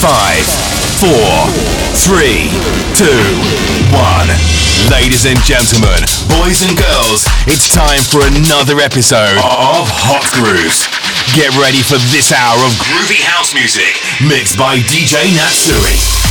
Five, four, three, two, one. Ladies and gentlemen, boys and girls, it's time for another episode of Hot Grooves. Get ready for this hour of groovy house music mixed by DJ Natsuj.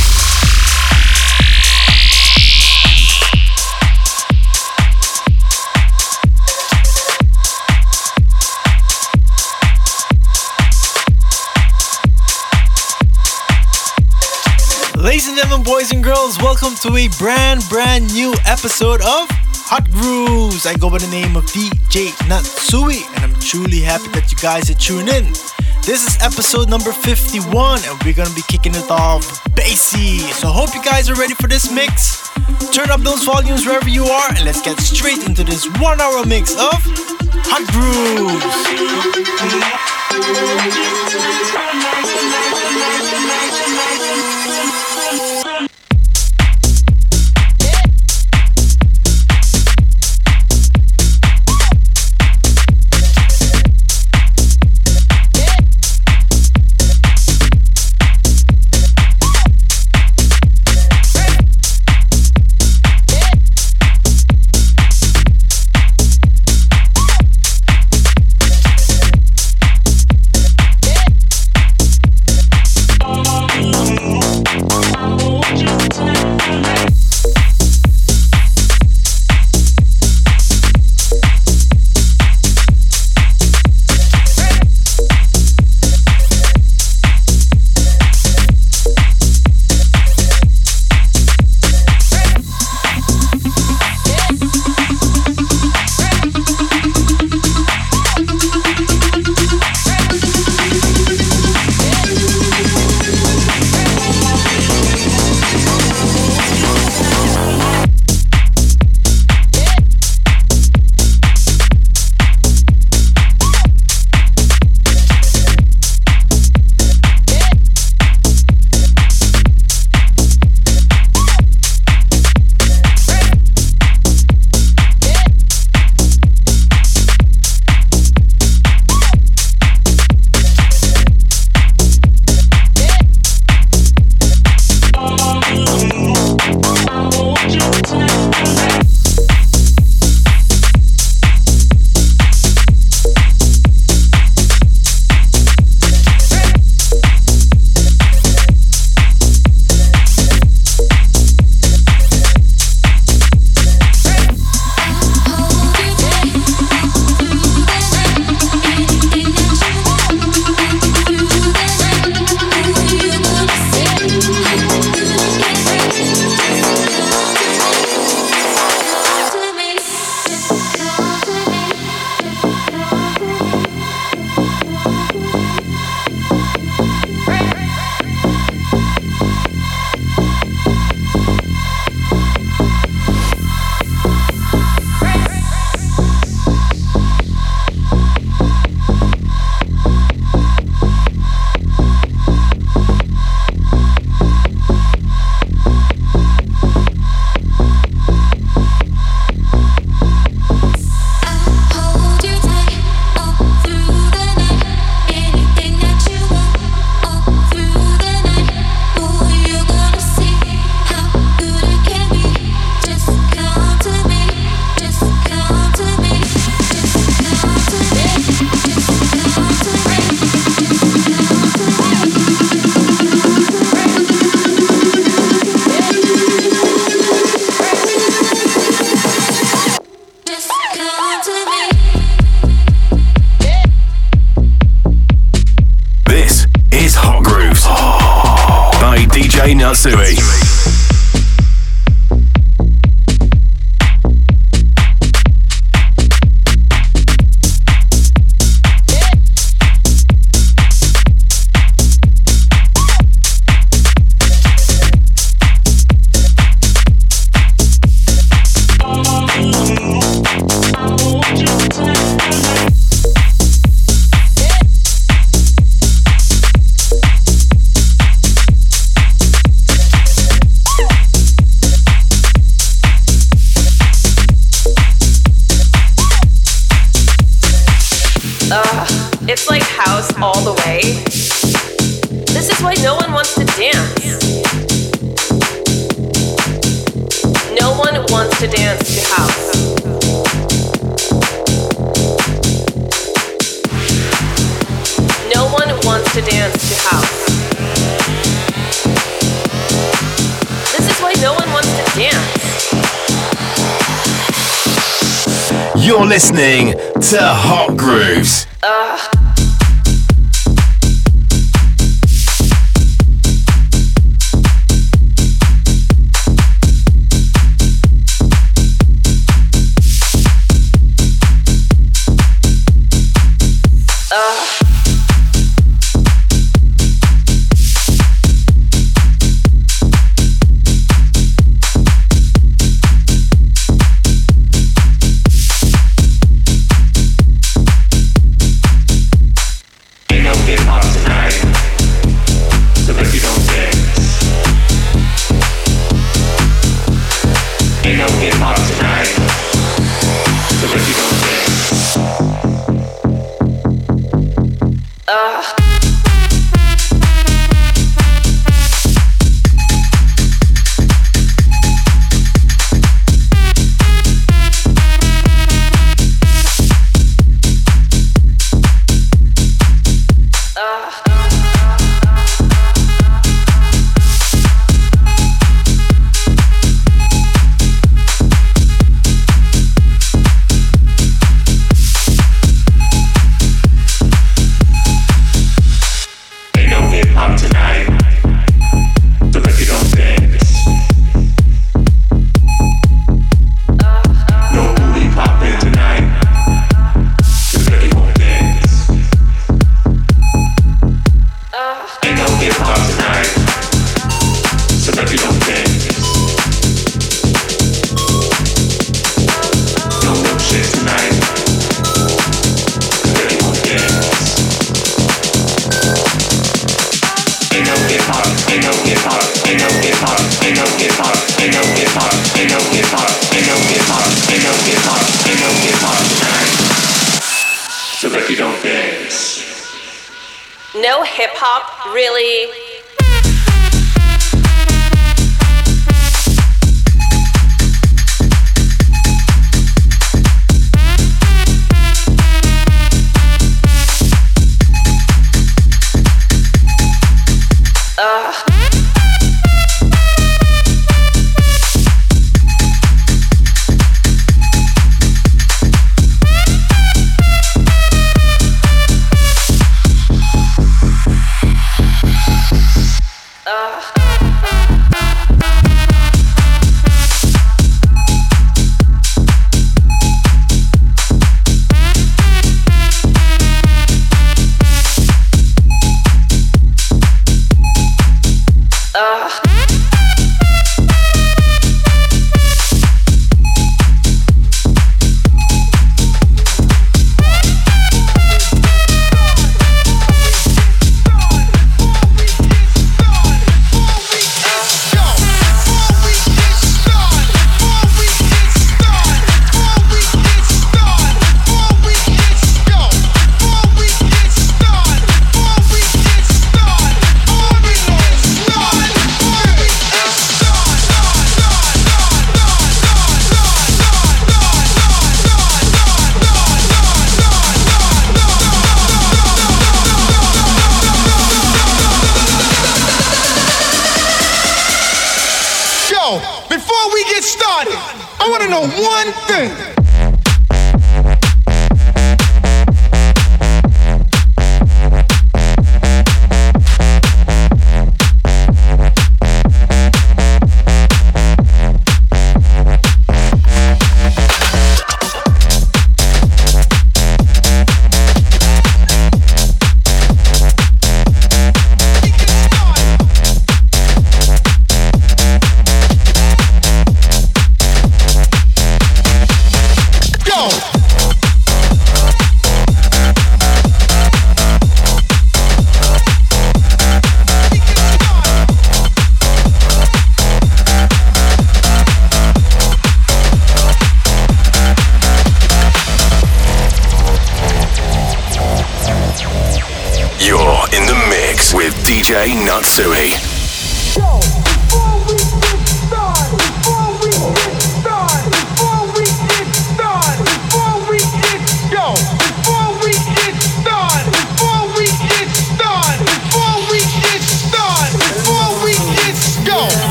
Ladies and gentlemen, boys and girls, welcome to a brand, brand new episode of Hot Grooves. I go by the name of DJ Natsuj, and I'm truly happy that you guys are tuning in. This is episode number 51, and we're gonna be kicking it off bassy. So, hope you guys are ready for this mix. Turn up those volumes wherever you are, and let's get straight into this one hour mix of Hot Grooves.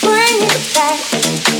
Bring it back.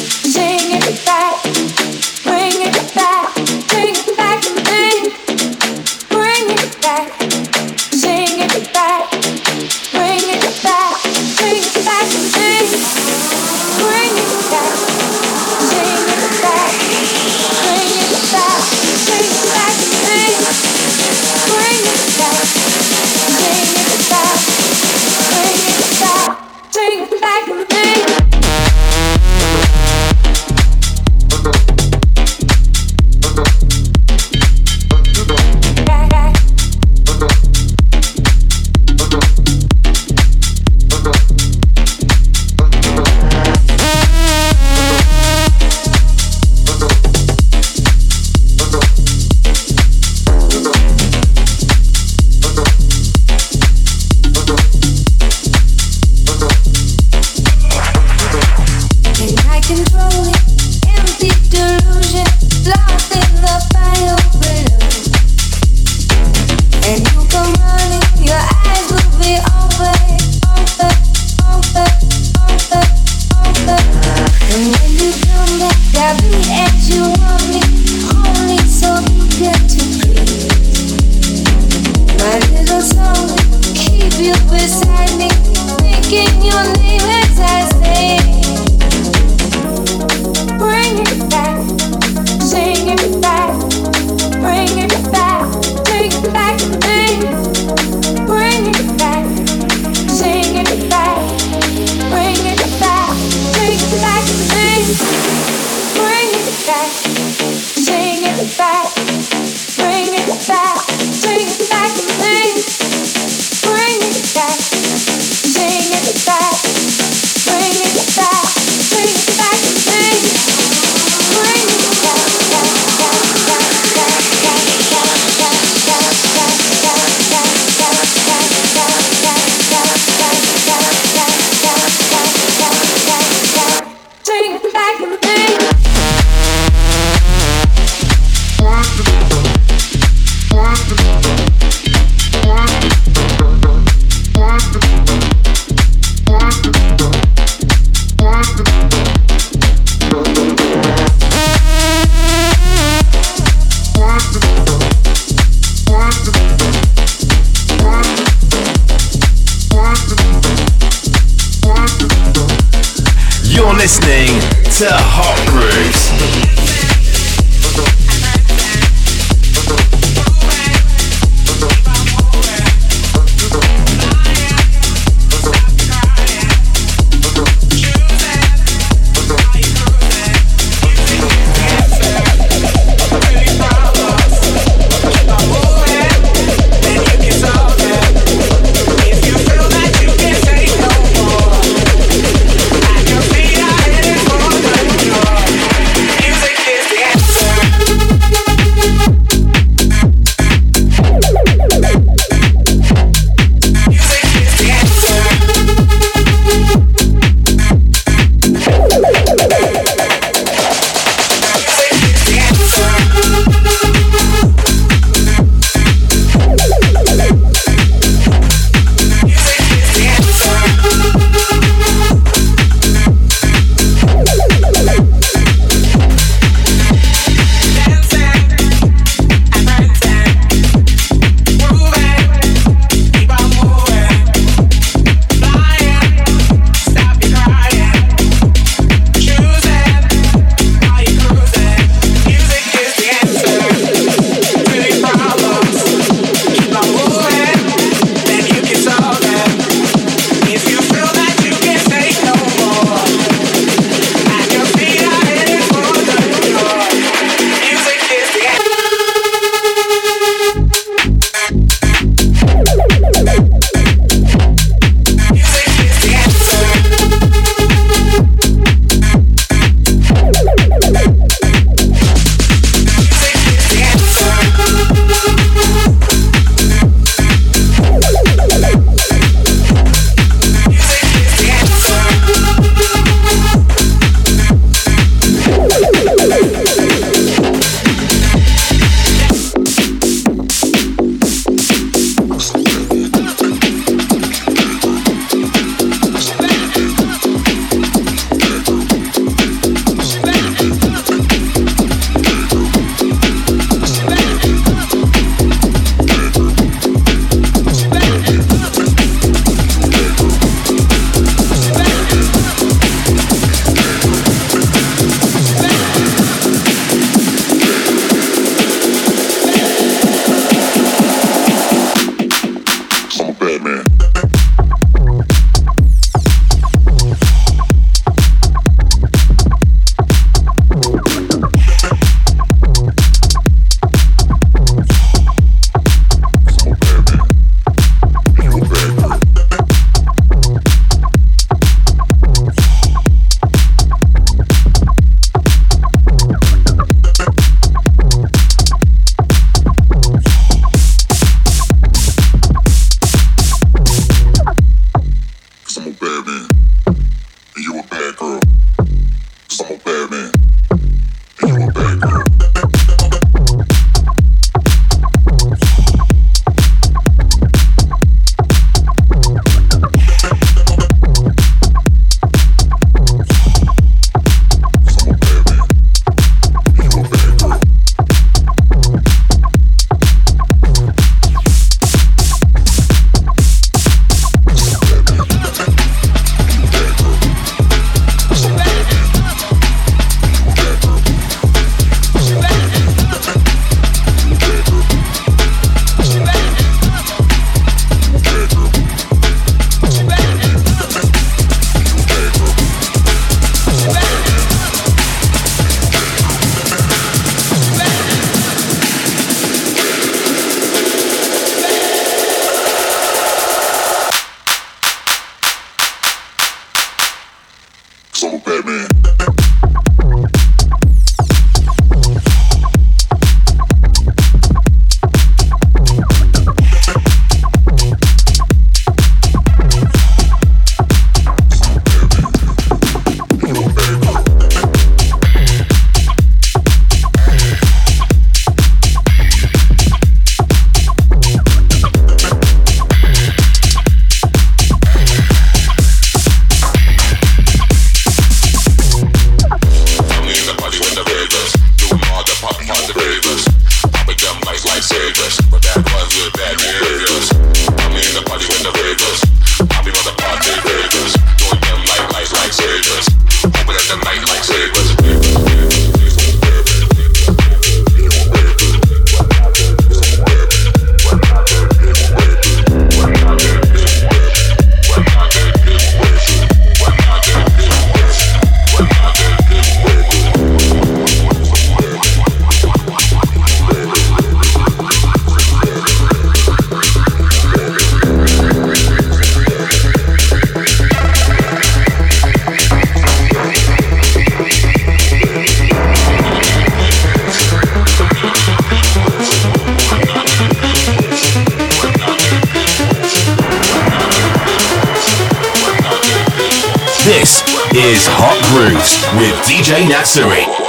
With DJ Natsuj.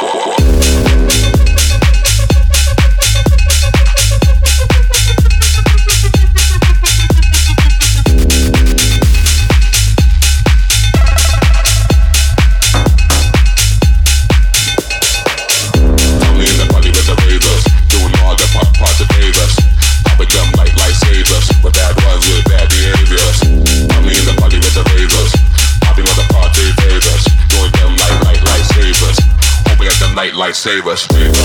Save us.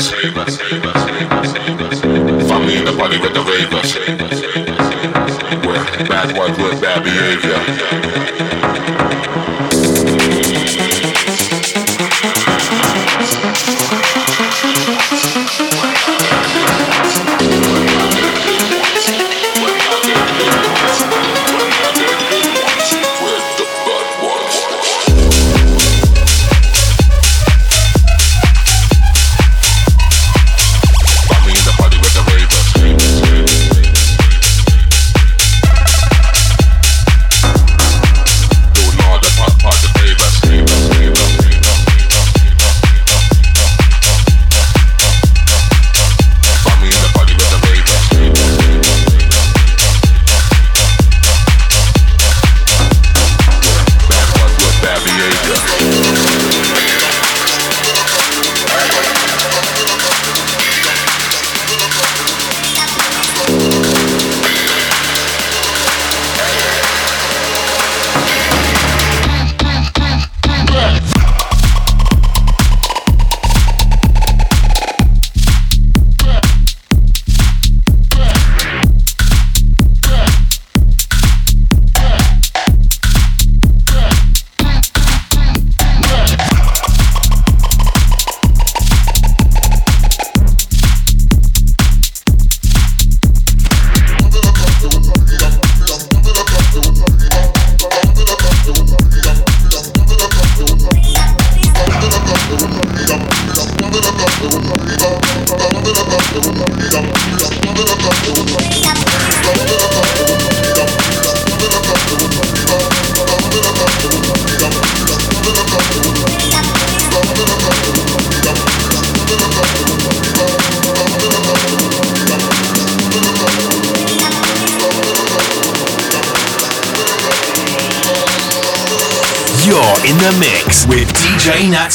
Save us. Natsuj.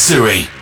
Distance.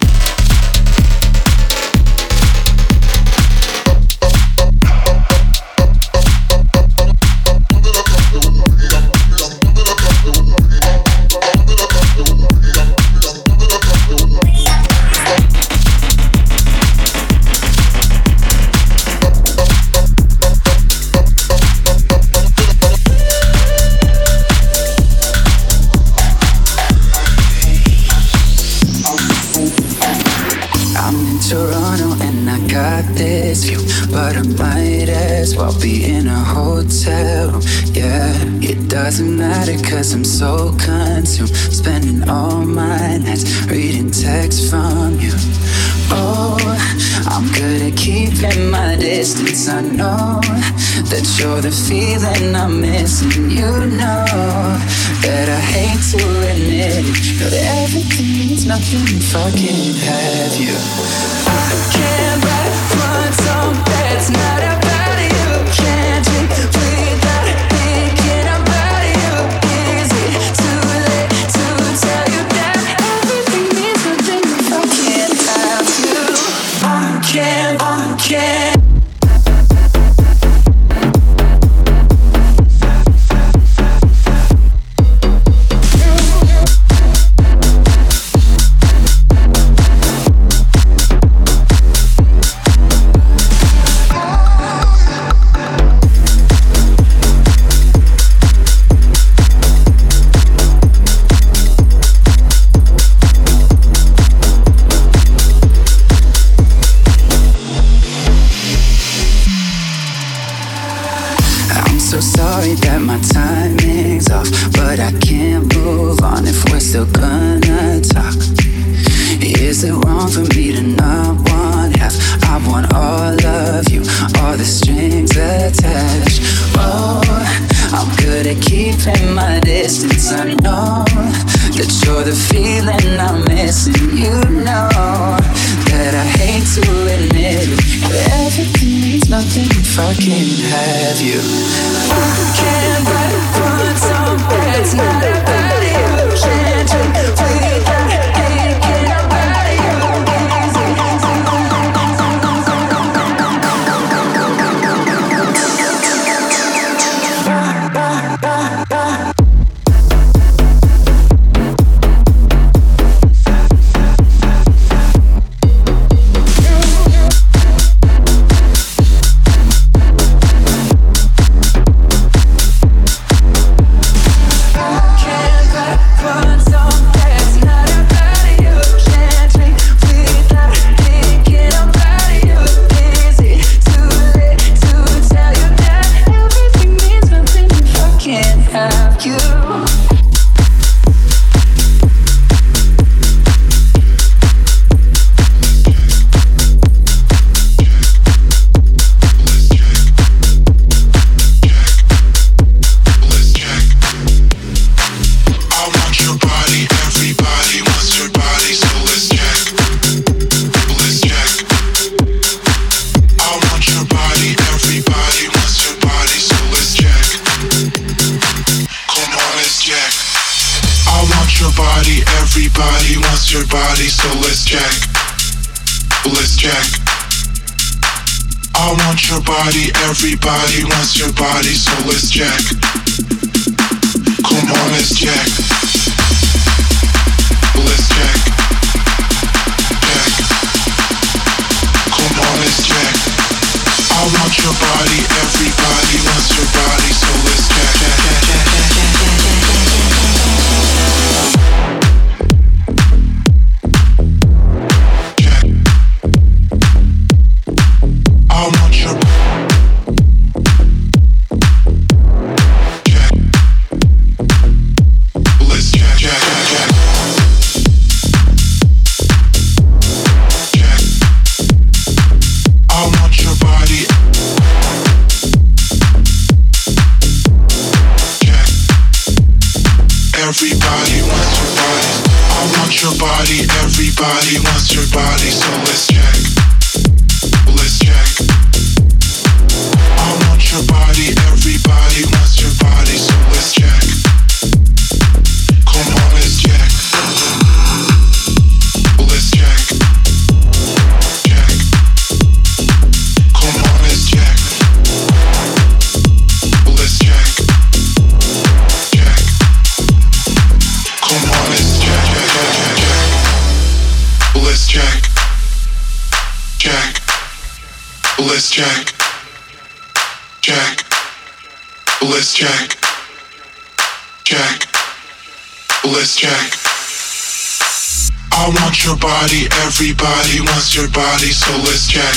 Everybody wants your body, so let's check.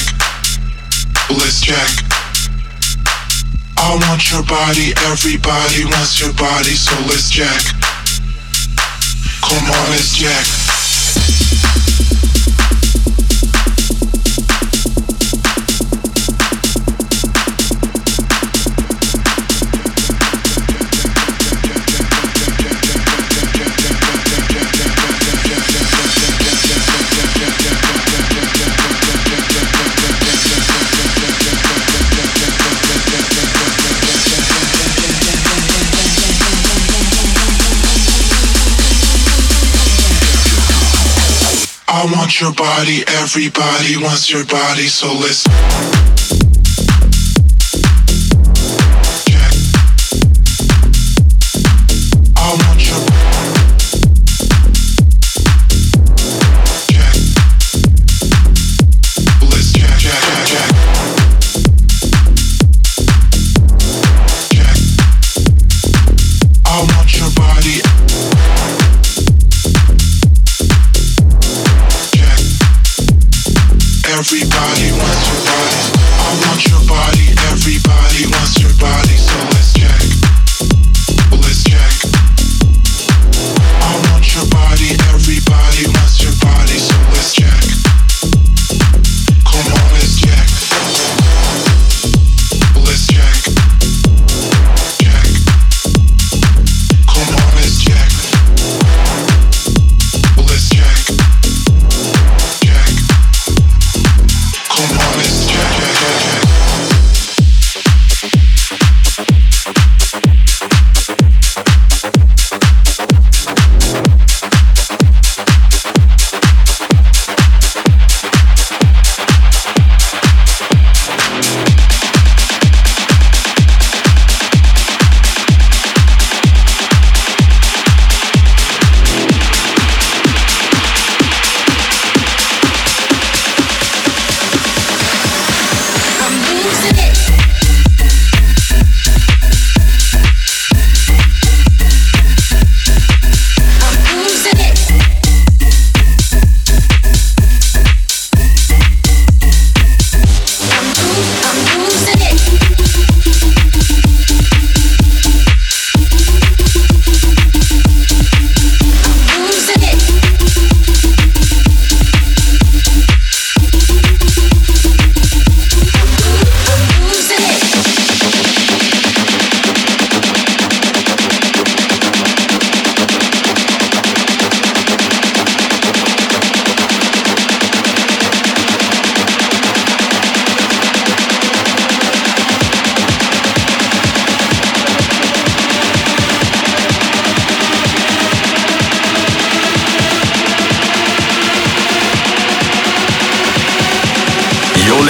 Let's check. I want your body, everybody wants your body, so let's check. Come on, let's check. I want your body, everybody wants your body, so listen. Come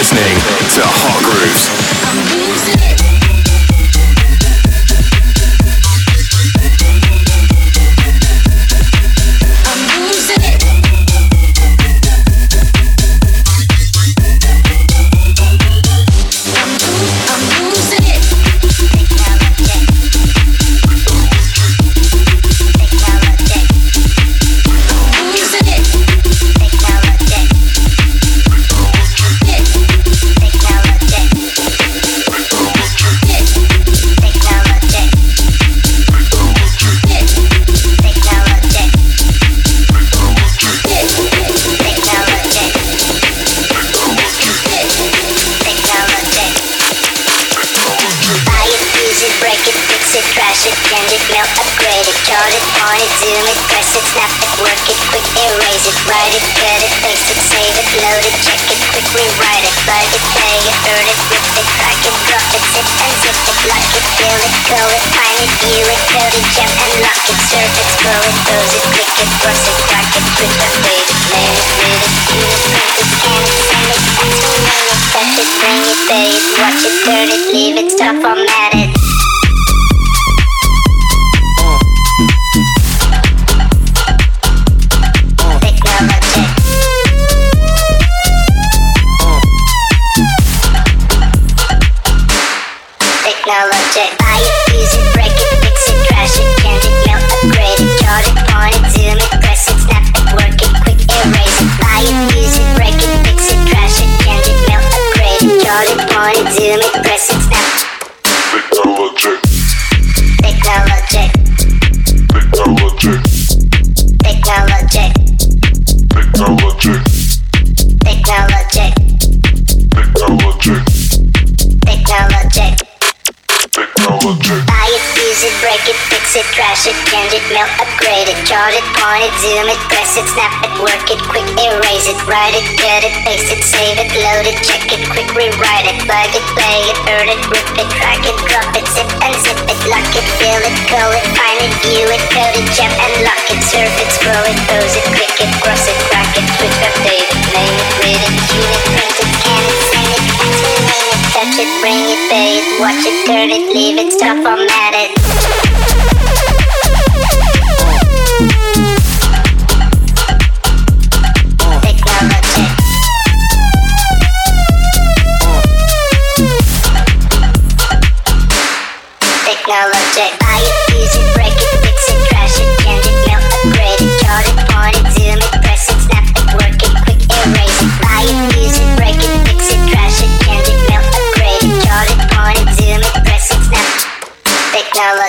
listening to Hot Grooves. on it, zoom it, press it. Technology. Technology. Technology. fix it, trash it, change it, melt, upgrade it, charge it, point it, zoom it, press it, snap it, work it, quick erase it, write it, cut it, paste it, save it, load it, check it, quick rewrite it, plug it, play it, burn it, rip it, crack it, drop it, zip and zip it, lock it, fill it, call it, find it, view it, code it, jump and lock it, surf it, scroll it, pose it, click it, cross it, crack it, switch, update it, name it, read it, tune it, print it, can it, send it, entertain it, touch it, bring it, pay it, watch it, turn it, leave it, stop, format it.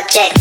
project.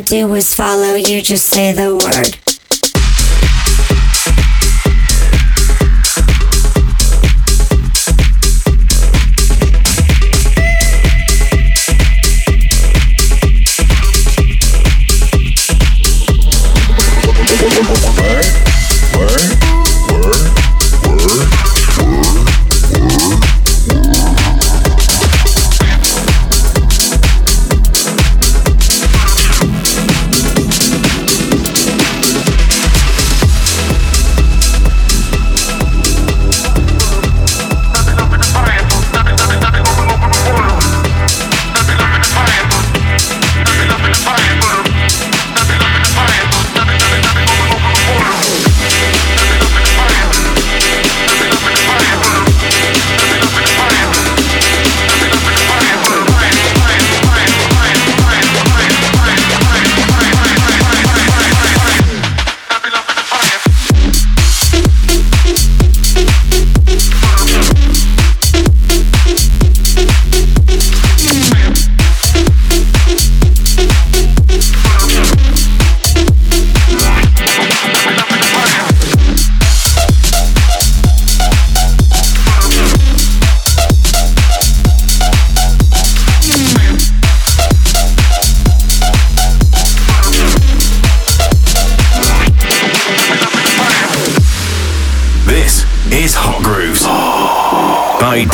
Do is follow you, just say the word.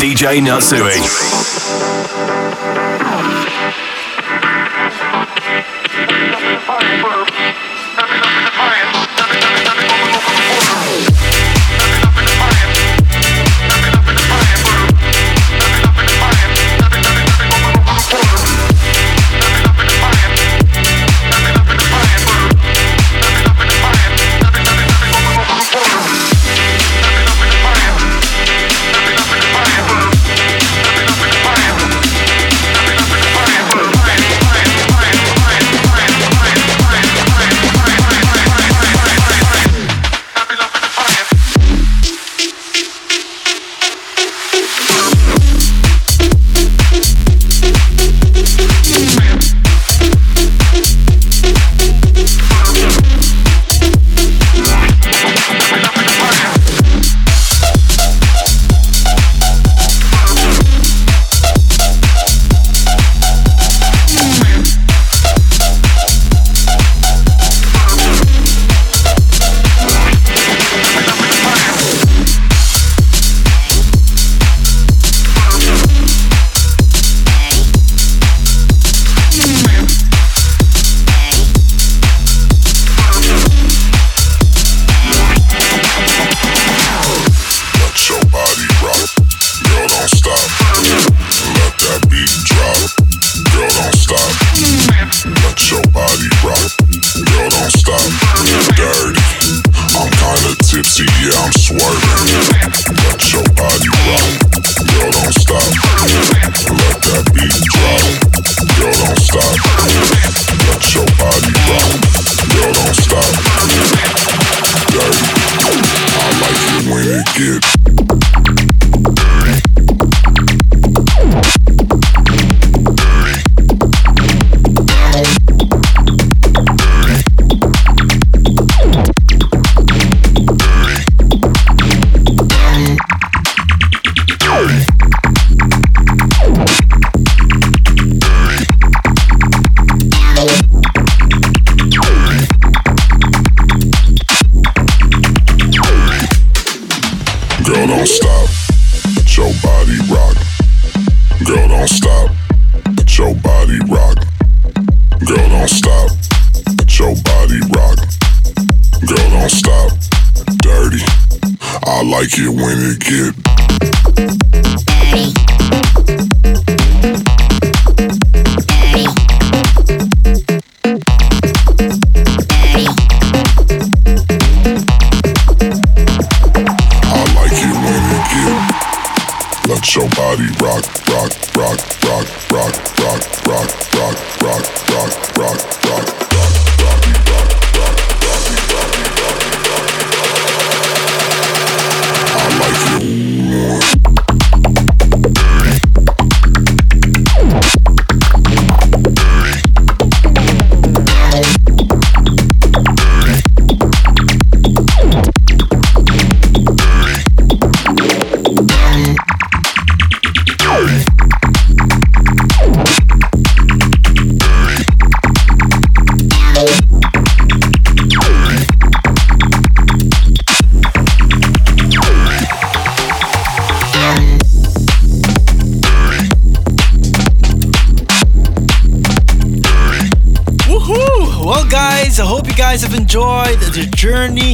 DJ Natsuj.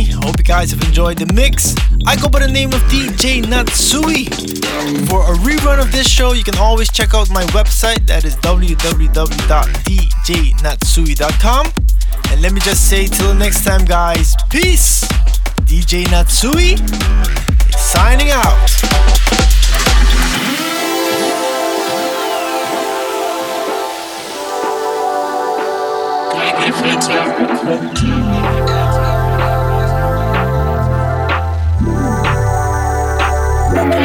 Hope you guys have enjoyed the mix. I go by the name of DJ Natsuj. For a rerun of this show, you can always check out my website that is www.djnatsuj.com. And let me just say till next time, guys, peace. DJ Natsuj signing out.